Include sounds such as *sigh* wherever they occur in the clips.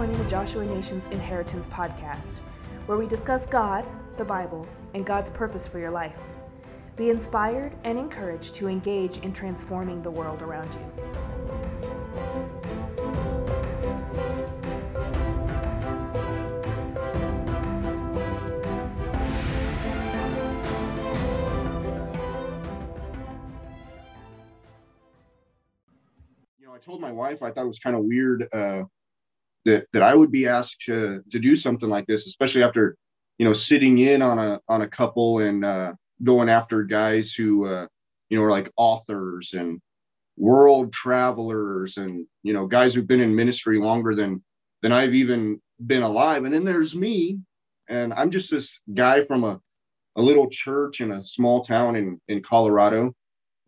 Joining the Joshua Nations Inheritance Podcast, where we discuss God, the Bible, and God's purpose for your life. Be inspired and encouraged to engage in transforming the world around you. you know, I told my wife I thought it was kind of weird uh, that that I would be asked to to do something like this, especially after you know sitting in on a on a couple and uh, going after guys who uh, you know are like authors and world travelers and you know guys who've been in ministry longer than than I've even been alive. And then there's me, and I'm just this guy from a a little church in a small town in in Colorado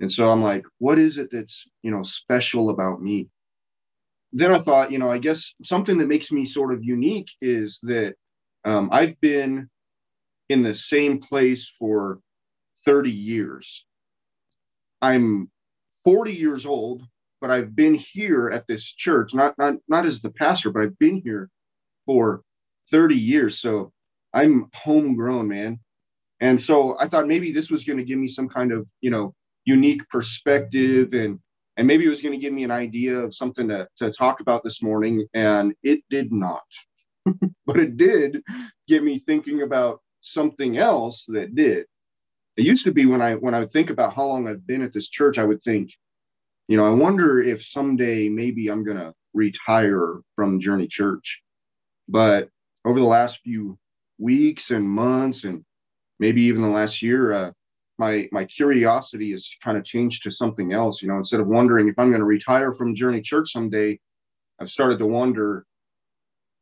and so I'm like, what is it that's, you know, special about me? Then I thought, you know, I guess something that makes me sort of unique is that um, I've been in the same place for 30 years. I'm 40 years old, but I've been here at this church, not not not as the pastor, but I've been here for 30 years. So I'm homegrown, man. And so I thought maybe this was going to give me some kind of, you know, unique perspective and and maybe it was going to give me an idea of something to, to talk about this morning and it did not. *laughs* But it did get me thinking about something else that did. It used to be when i when i would think about how long i've been at this church i would think you know i wonder if someday maybe i'm going to retire from journey church. But over the last few weeks and months and maybe even the last year uh, my my curiosity has kind of changed to something else. You know instead of wondering if i'm going to retire from journey church someday i've started to wonder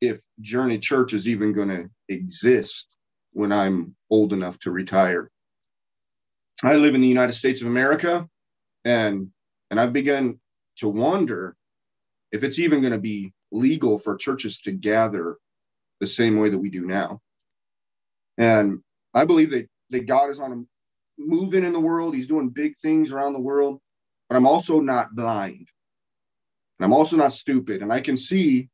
if journey church is even going to exist when i'm old enough to retire. I live in the united states of america and and i've begun to wonder if it's even going to be legal for churches to gather the same way that we do now. And i believe that that god is on a moving in the world. He's doing big things around the world, but I'm also not blind. And I'm also not stupid. And I can see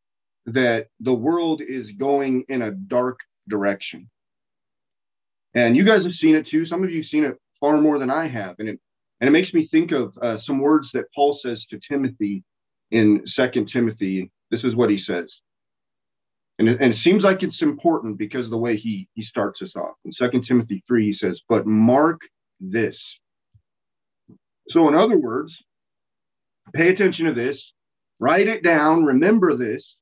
that the world is going in a dark direction. And you guys have seen it too. Some of you have seen it far more than I have. And it, and it makes me think of uh, some words that Paul says to Timothy in Second Timothy. This is what he says. And it, and it seems like it's important because of the way he, he starts us off. In Second Timothy 3, he says, But mark this. So, in other words, pay attention to this, write it down, remember this,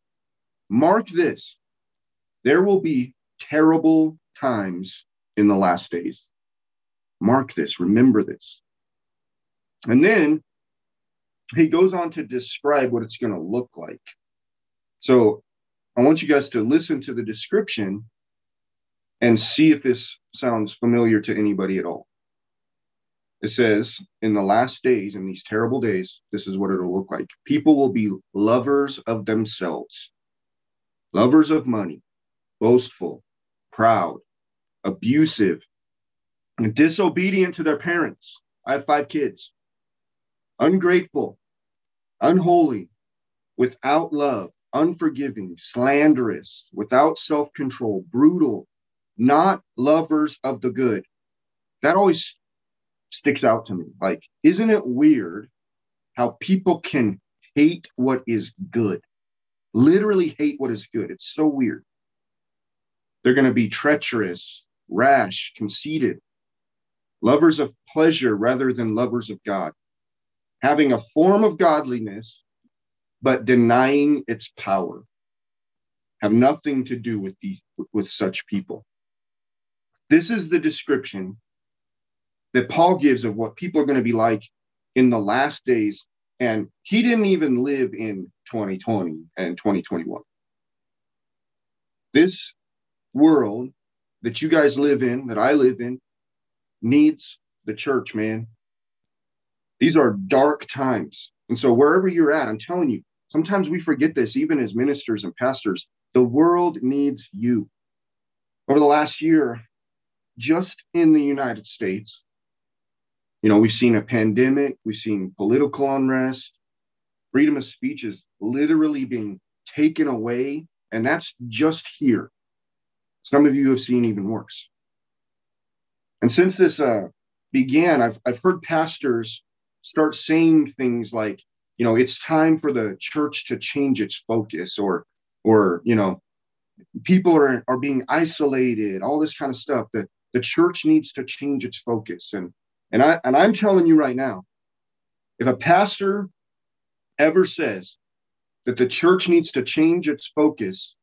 mark this. There will be terrible times in the last days. Mark this, remember this. And then he goes on to describe what it's going to look like. So, I want you guys to listen to the description and see if this sounds familiar to anybody at all. It says, in the last days, in these terrible days, this is what it'll look like. People will be lovers of themselves, lovers of money, boastful, proud, abusive, and disobedient to their parents. I have five kids. Ungrateful, unholy, without love, unforgiving, slanderous, without self control, brutal, not lovers of the good. That always sticks out to me. Like, isn't it weird how people can hate what is good? Literally hate what is good. It's so weird. They're going to be treacherous, rash, conceited, lovers of pleasure rather than lovers of God, having a form of godliness, but denying its power. Have nothing to do with these with such people. This is the description that Paul gives of what people are going to be like in the last days. And he didn't even live in 2020 and 2021. This world that you guys live in, that I live in, needs the church, man. These are dark times. And so, wherever you're at, I'm telling you, sometimes we forget this, even as ministers and pastors. The world needs you. Over the last year, just in the United States, you know, we've seen a pandemic, we've seen political unrest, freedom of speech is literally being taken away, and that's just here. Some of you have seen even worse. And since this uh, began, I've, I've heard pastors start saying things like, you know, it's time for the church to change its focus, or, or you know, people are, are being isolated, all this kind of stuff. That the church needs to change its focus. And and I and I'm telling you right now, if a pastor ever says that the church needs to change its focus,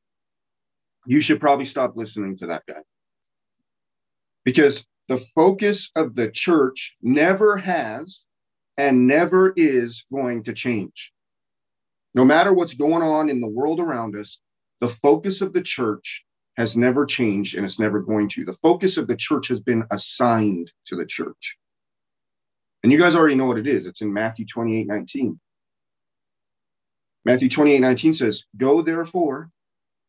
you should probably stop listening to that guy. Because the focus of the church never has and never is going to change. No matter what's going on in the world around us, the focus of the church has never changed and it's never going to. The focus of the church has been assigned to the church. And you guys already know what it is. It's in Matthew 28 19. Matthew 28 19 says, Go therefore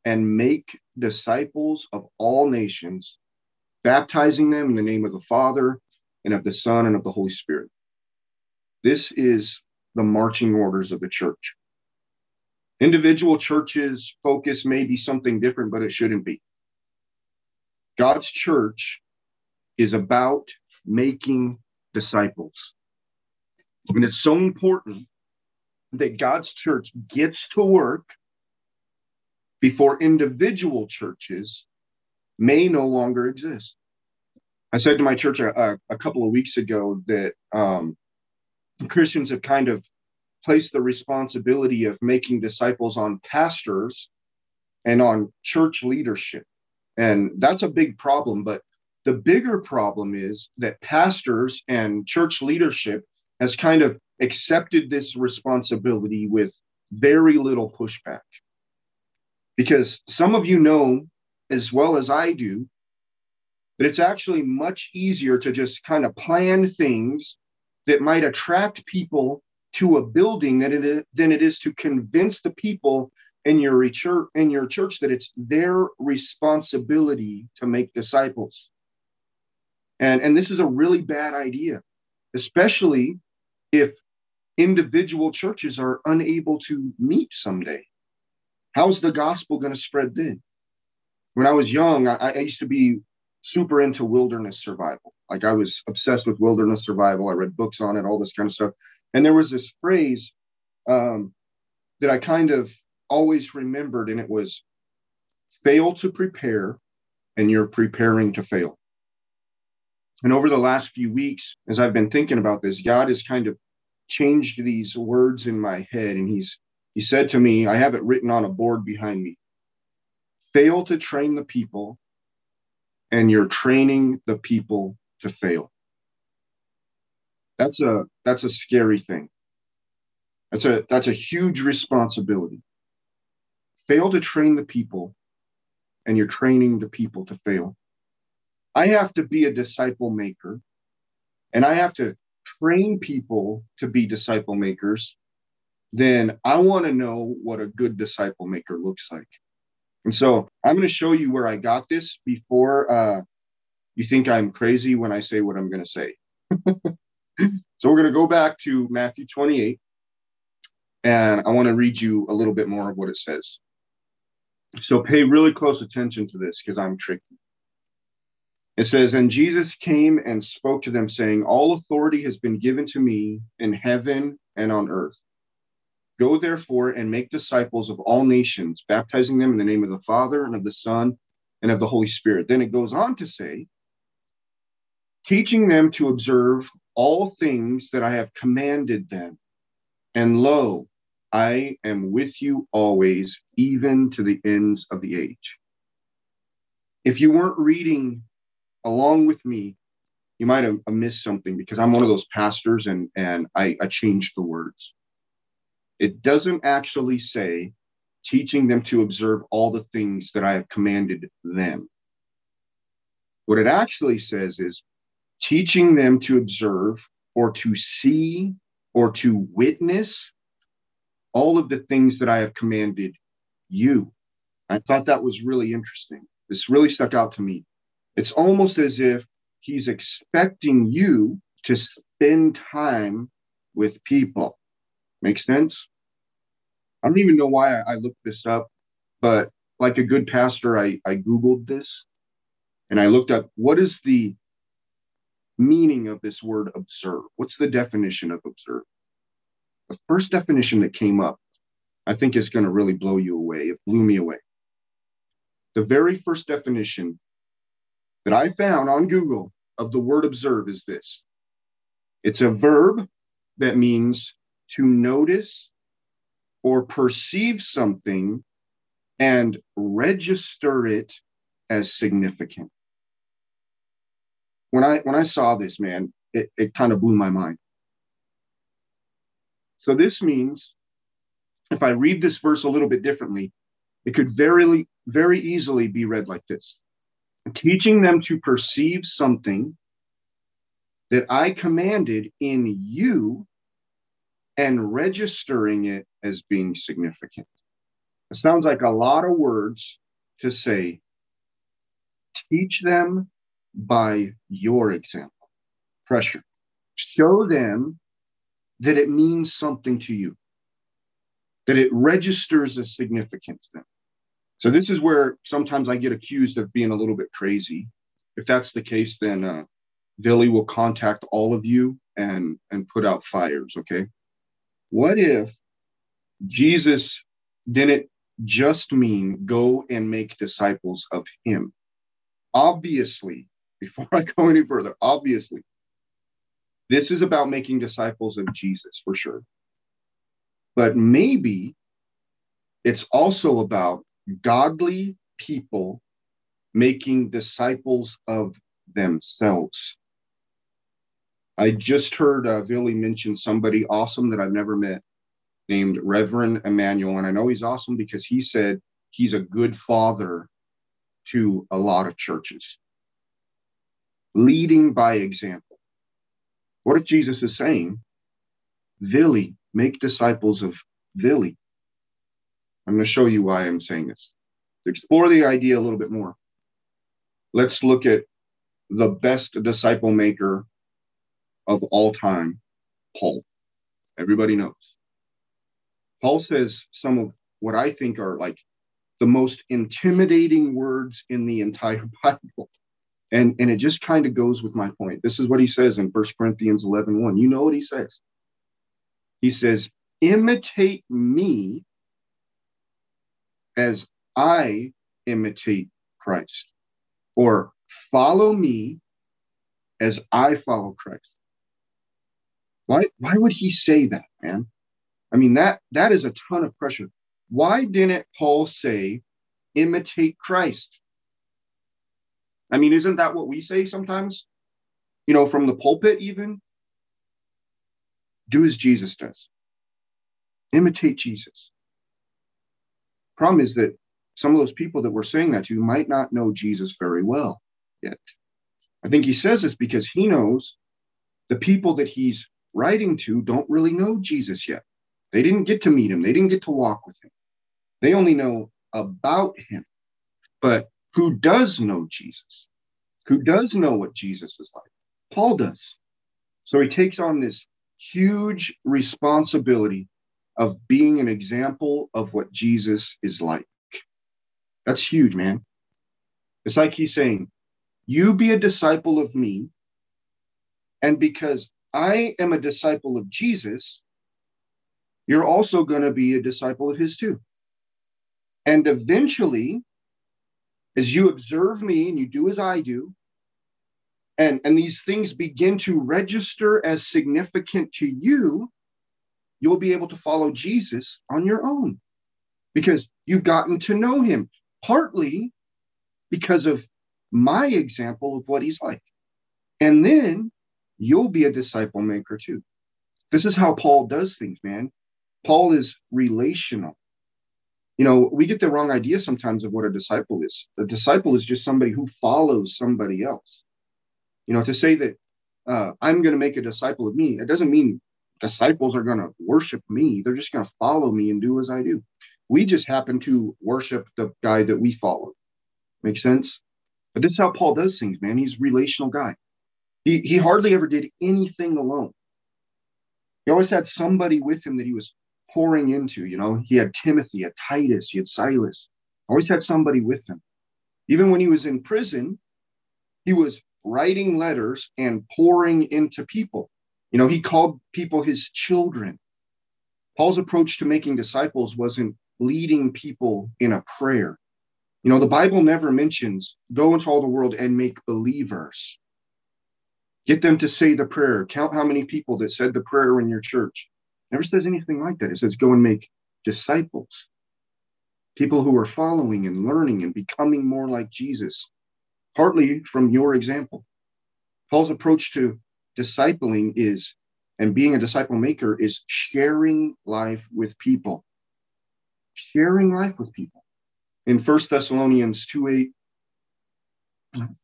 and make disciples of all nations, baptizing them in the name of the Father and of the Son and of the Holy Spirit. This is the marching orders of the church. Individual churches' focus may be something different, but it shouldn't be. God's church is about making disciples. And it's so important that God's church gets to work before individual churches may no longer exist. I said to my church a, a couple of weeks ago that um, Christians have kind of placed the responsibility of making disciples on pastors and on church leadership. And that's a big problem. But the bigger problem is that pastors and church leadership has kind of accepted this responsibility with very little pushback. Because some of you know, as well as I do, that it's actually much easier to just kind of plan things that might attract people to a building than it is, than it is to convince the people in your church in your church that it's their responsibility to make disciples. And, and this is a really bad idea, especially if individual churches are unable to meet someday. How's the gospel going to spread then? When I was young, I, I used to be super into wilderness survival. Like I was obsessed with wilderness survival. I read books on it, all this kind of stuff. And there was this phrase um, that I kind of always remembered, and it was fail to prepare, and you're preparing to fail. And over the last few weeks, as I've been thinking about this, God has kind of changed these words in my head. And he's he said to me, I have it written on a board behind me. Fail to train the people, and you're training the people to fail. That's a that's a scary thing. That's a that's a huge responsibility. Fail to train the people, and you're training the people to fail. I have to be a disciple maker, and I have to train people to be disciple makers. Then I want to know what a good disciple maker looks like. And so I'm going to show you where I got this before uh, you think I'm crazy when I say what I'm going to say. *laughs* so we're going to go back to Matthew 28, and I want to read you a little bit more of what it says. So pay really close attention to this because I'm tricky. It says, And Jesus came and spoke to them, saying, All authority has been given to me in heaven and on earth. Go therefore and make disciples of all nations, baptizing them in the name of the Father and of the Son and of the Holy Spirit. Then it goes on to say, teaching them to observe all things that I have commanded them. And lo, I am with you always, even to the ends of the age. If you weren't reading along with me, you might have missed something because I'm one of those pastors and, and I, I changed the words. It doesn't actually say teaching them to observe all the things that I have commanded them. What it actually says is teaching them to observe or to see or to witness all of the things that I have commanded you. I thought that was really interesting. This really stuck out to me. It's almost as if he's expecting you to spend time with people. Make sense? I don't even know why I, I looked this up, but like a good pastor, I, I Googled this and I looked up what is the meaning of this word observe? What's the definition of observe? The first definition that came up, I think is going to really blow you away. It blew me away. The very first definition that I found on Google of the word observe is this it's a verb that means to notice or perceive something and register it as significant. When I when I saw this, man, it, it kind of blew my mind. So this means if I read this verse a little bit differently, it could very very easily be read like this. Teaching them to perceive something that I commanded in you and registering it as being significant. It sounds like a lot of words to say, teach them by your example. Pressure. Show them that it means something to you, that it registers as significant to them. So, this is where sometimes I get accused of being a little bit crazy. If that's the case, then uh, will contact all of you and and put out fires. Okay. What if Jesus didn't just mean go and make disciples of him? Obviously, *laughs* before I go any further, obviously, this is about making disciples of Jesus for sure. But maybe it's also about godly people making disciples of themselves. I just heard uh, Billy mention somebody awesome that I've never met named Reverend Emmanuel. And I know he's awesome because he said he's a good father to a lot of churches, leading by example. What if Jesus is saying, Billy, make disciples of Billy? I'm going to show you why I'm saying this. To explore the idea a little bit more, let's look at the best disciple maker of all time, Paul. Everybody knows. Paul says some of what I think are like the most intimidating words in the entire *laughs* Bible. And, and it just kind of goes with my point. This is what he says in 1 Corinthians 11 1. You know what he says? He says, Imitate me as I imitate Christ, or follow me as I follow Christ. Why, why would he say that, man? I mean, that that is a ton of pressure. Why didn't Paul say, imitate Christ? I mean, isn't that what we say sometimes? You know, from the pulpit, even? Do as Jesus does. Imitate Jesus. Problem is that some of those people that we're saying that to might not know Jesus very well yet. I think he says this because he knows the people that he's writing to don't really know Jesus yet. They didn't get to meet him, they didn't get to walk with him. They only know about him. But who does know Jesus? Who does know what Jesus is like? Paul does. So he takes on this huge responsibility of being an example of what Jesus is like. That's huge, man. It's like he's saying, You be a disciple of me. And because I am a disciple of Jesus, you're also going to be a disciple of his too. And eventually, as you observe me and you do as I do, and, and these things begin to register as significant to you, you'll be able to follow Jesus on your own because you've gotten to know him, partly because of my example of what he's like. And then you'll be a disciple maker too. This is how Paul does things, man. Paul is relational. You know, we get the wrong idea sometimes of what a disciple is. A disciple is just somebody who follows somebody else. You know, to say that uh, I'm going to make a disciple of me, it doesn't mean disciples are going to worship me. They're just going to follow me and do as I do. We just happen to worship the guy that we follow. Make sense? But this is how Paul does things, man. He's a relational guy. He, he hardly ever did anything alone. He always had somebody with him that he was pouring into. You know, he had Timothy, he had Titus, he had Silas, always had somebody with him. Even when he was in prison, he was writing letters and pouring into people. You know, he called people his children. Paul's approach to making disciples wasn't leading people in a prayer. You know, the Bible never mentions go into all the world and make believers. Get them to say the prayer. Count how many people that said the prayer in your church. Never says anything like that. It says go and make disciples. People who are following and learning and becoming more like Jesus, partly from your example. Paul's approach to discipling is, and being a disciple maker is sharing life with people. Sharing life with people. In First Thessalonians 2 8,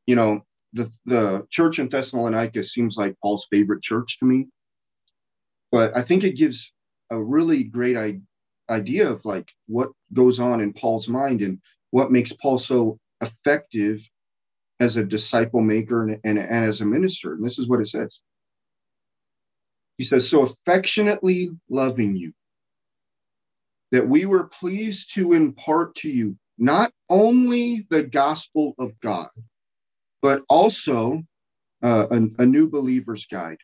you know, the, the church in Thessalonica seems like Paul's favorite church to me. But I think it gives a really great I- idea of like what goes on in Paul's mind and what makes Paul so effective as a disciple maker and, and, and as a minister. And this is what it says. He says, So affectionately loving you, that we were pleased to impart to you not only the gospel of God, but also uh, a, a, new believer's guide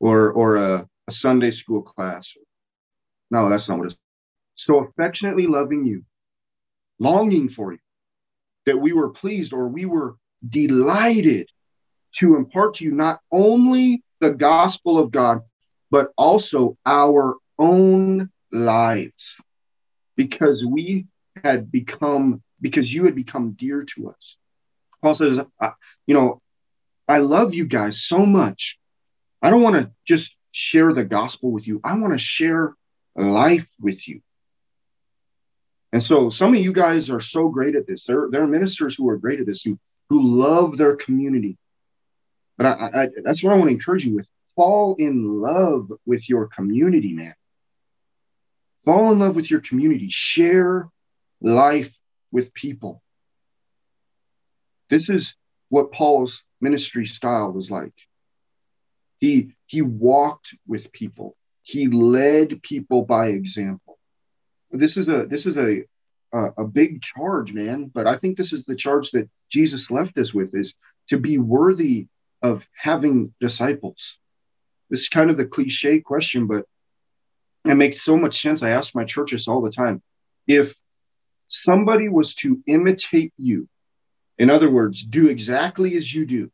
or, or a, a Sunday school class. No, that's not what it's. So affectionately loving you, longing for you, that we were pleased or we were delighted to impart to you not only the gospel of God, but also our own lives, because we had become, because you had become dear to us. Paul says, you know, I love you guys so much. I don't want to just share the gospel with you. I want to share life with you. And so some of you guys are so great at this. There, there are ministers who are great at this, who, who love their community. But I, I, that's what I want to encourage you with. Fall in love with your community, man. Fall in love with your community. Share life with people. This is what Paul's ministry style was like. He he walked with people. He led people by example. This is a this is a a, a big charge, man. But I think this is the charge that Jesus left us with: is to be worthy of having disciples. This is kind of the cliche question, but it makes so much sense. I ask my churches all the time: if somebody was to imitate you in other words, do exactly as you do,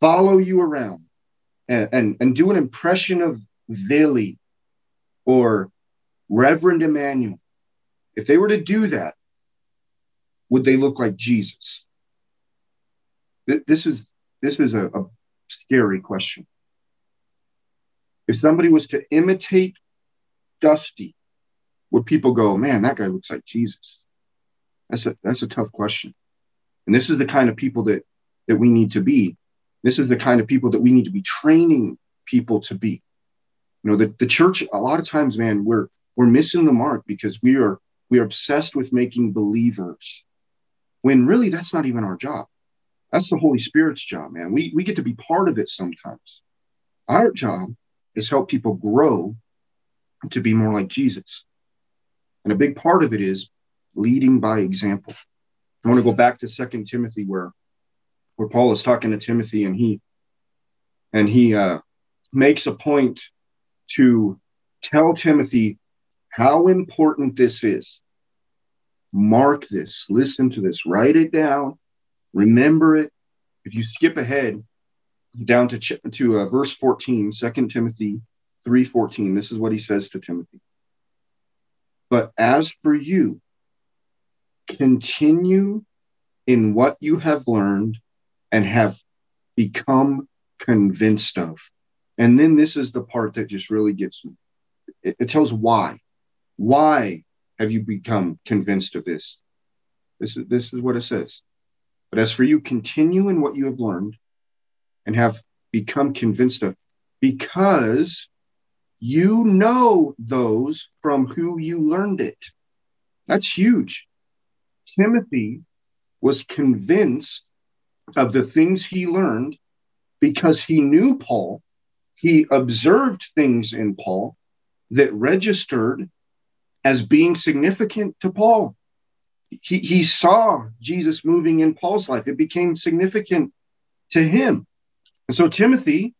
follow you around, and, and, and do an impression of Billy or Reverend Emmanuel. If they were to do that, would they look like Jesus? This is this is a, a scary question. If somebody was to imitate Dusty, would people go, man, that guy looks like Jesus? That's a that's a tough question. And this is the kind of people that that we need to be. This is the kind of people that we need to be training people to be. You know, the, the church, a lot of times, man, we're we're missing the mark because we are we are obsessed with making believers when really that's not even our job. That's the Holy Spirit's job, man. We we get to be part of it sometimes. Our job is help people grow to be more like Jesus. And a big part of it is leading by example. I want to go back to Second Timothy where where Paul is talking to Timothy and he and he uh, makes a point to tell Timothy how important this is. Mark this, listen to this, write it down, remember it. If you skip ahead down to to uh, verse 14, 2 Timothy 3:14, this is what he says to Timothy. But as for you, continue in what you have learned and have become convinced of. And then this is the part that just really gets me. It, it tells why. Why have you become convinced of this? This is this is what it says. But as for you, continue in what you have learned and have become convinced of, because you know those from who you learned it. That's huge. Timothy was convinced of the things he learned because he knew Paul, he observed things in Paul, that registered as being significant to Paul. He, he saw Jesus moving in Paul's life. It became significant to him. And so Timothy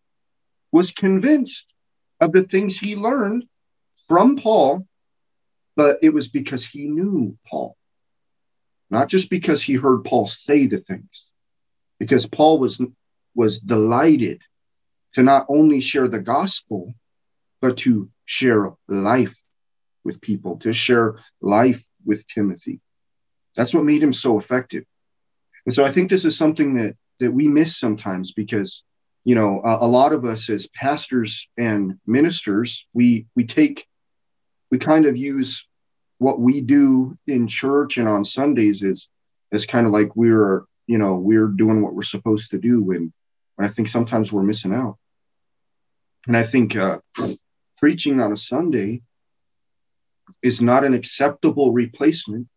was convinced of the things he learned from Paul, but it was because he knew Paul, not just because he heard Paul say the things, because Paul was, was delighted to not only share the gospel, but to share life with people, to share life with Timothy. That's what made him so effective. And so I think this is something that that we miss sometimes because you know a, a lot of us as pastors and ministers we we take we kind of use what we do in church and on Sundays is as kind of like we're you know we're doing what we're supposed to do when I think sometimes we're missing out. And I think uh, preaching on a Sunday is not an acceptable replacement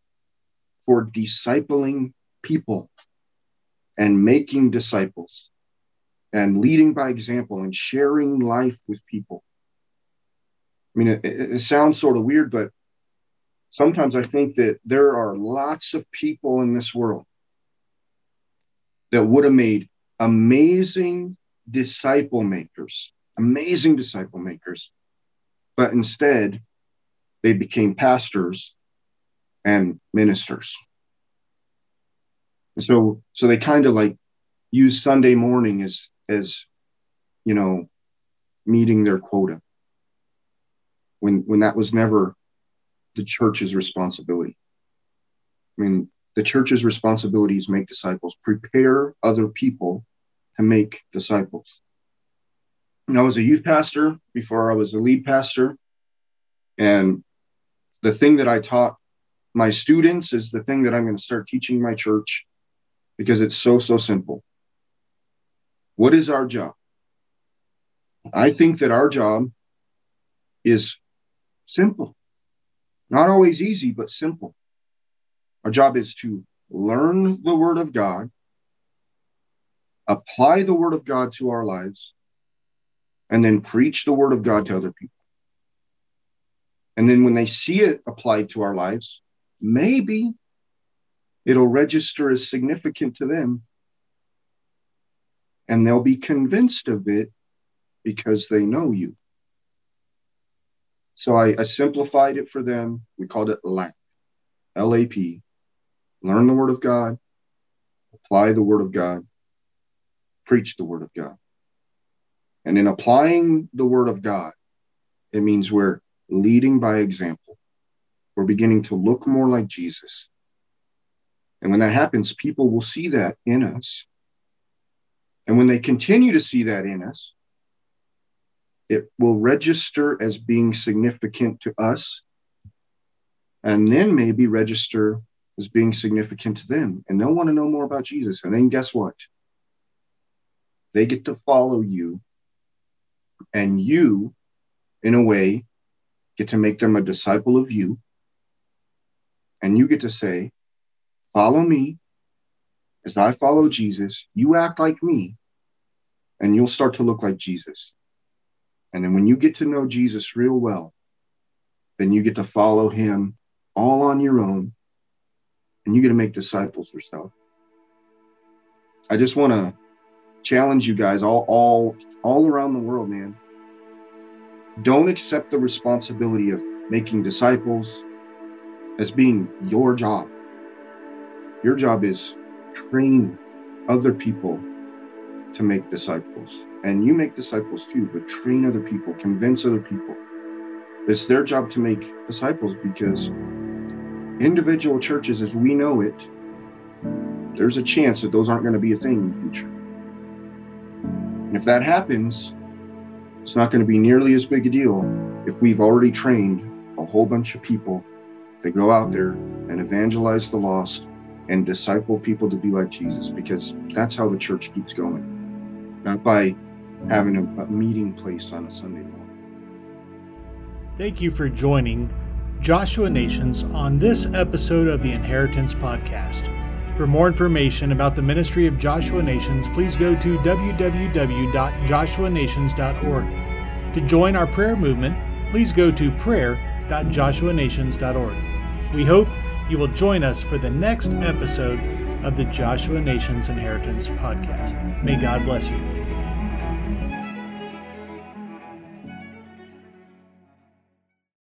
for discipling people and making disciples and leading by example and sharing life with people. I mean, it, it, sounds sort of weird, but sometimes I think that there are lots of people in this world that would have made amazing disciple makers, amazing disciple makers, but instead they became pastors and ministers. And so, so they kind of like use Sunday morning as, as, you know, meeting their quota when, when that was never the church's responsibility. I mean, the church's responsibility is make disciples, prepare other people to make disciples. And I was a youth pastor before I was a lead pastor. And the thing that I taught my students is the thing that I'm going to start teaching my church because it's so, so simple. What is our job? I think that our job is simple, not always easy, but simple. Our job is to learn the Word of God, apply the Word of God to our lives, and then preach the Word of God to other people. And then when they see it applied to our lives, maybe it'll register as significant to them. And they'll be convinced of it because they know you. So I, I simplified it for them. We called it LAP, L A P. Learn the Word of God, apply the Word of God, preach the Word of God. And in applying the Word of God, it means we're leading by example. We're beginning to look more like Jesus. And when that happens, people will see that in us. And when they continue to see that in us, it will register as being significant to us and then maybe register as being significant to them. And they'll want to know more about Jesus. And then guess what? They get to follow you. And you, in a way, get to make them a disciple of you. And you get to say, Follow me as I follow Jesus. You act like me, and you'll start to look like Jesus. And then when you get to know Jesus real well, then you get to follow him all on your own, and you get to make disciples yourself. I just want to challenge you guys all all all around the world, man. Don't accept the responsibility of making disciples as being your job. Your job is train other people to make disciples. And you make disciples too, but train other people, convince other people. It's their job to make disciples because individual churches, as we know it, there's a chance that those aren't going to be a thing in the future. And if that happens, it's not going to be nearly as big a deal if we've already trained a whole bunch of people to go out there and evangelize the lost and disciple people to be like Jesus because that's how the church keeps going, not by having a, meeting place on a Sunday morning. Thank you for joining Joshua Nations on this episode of the Inheritance Podcast. For more information about the ministry of Joshua Nations, please go to www.joshuanations.org. To join our prayer movement, please go to prayer.joshuanations.org. We hope you will join us for the next episode of the Joshua Nations Inheritance podcast. May God bless you.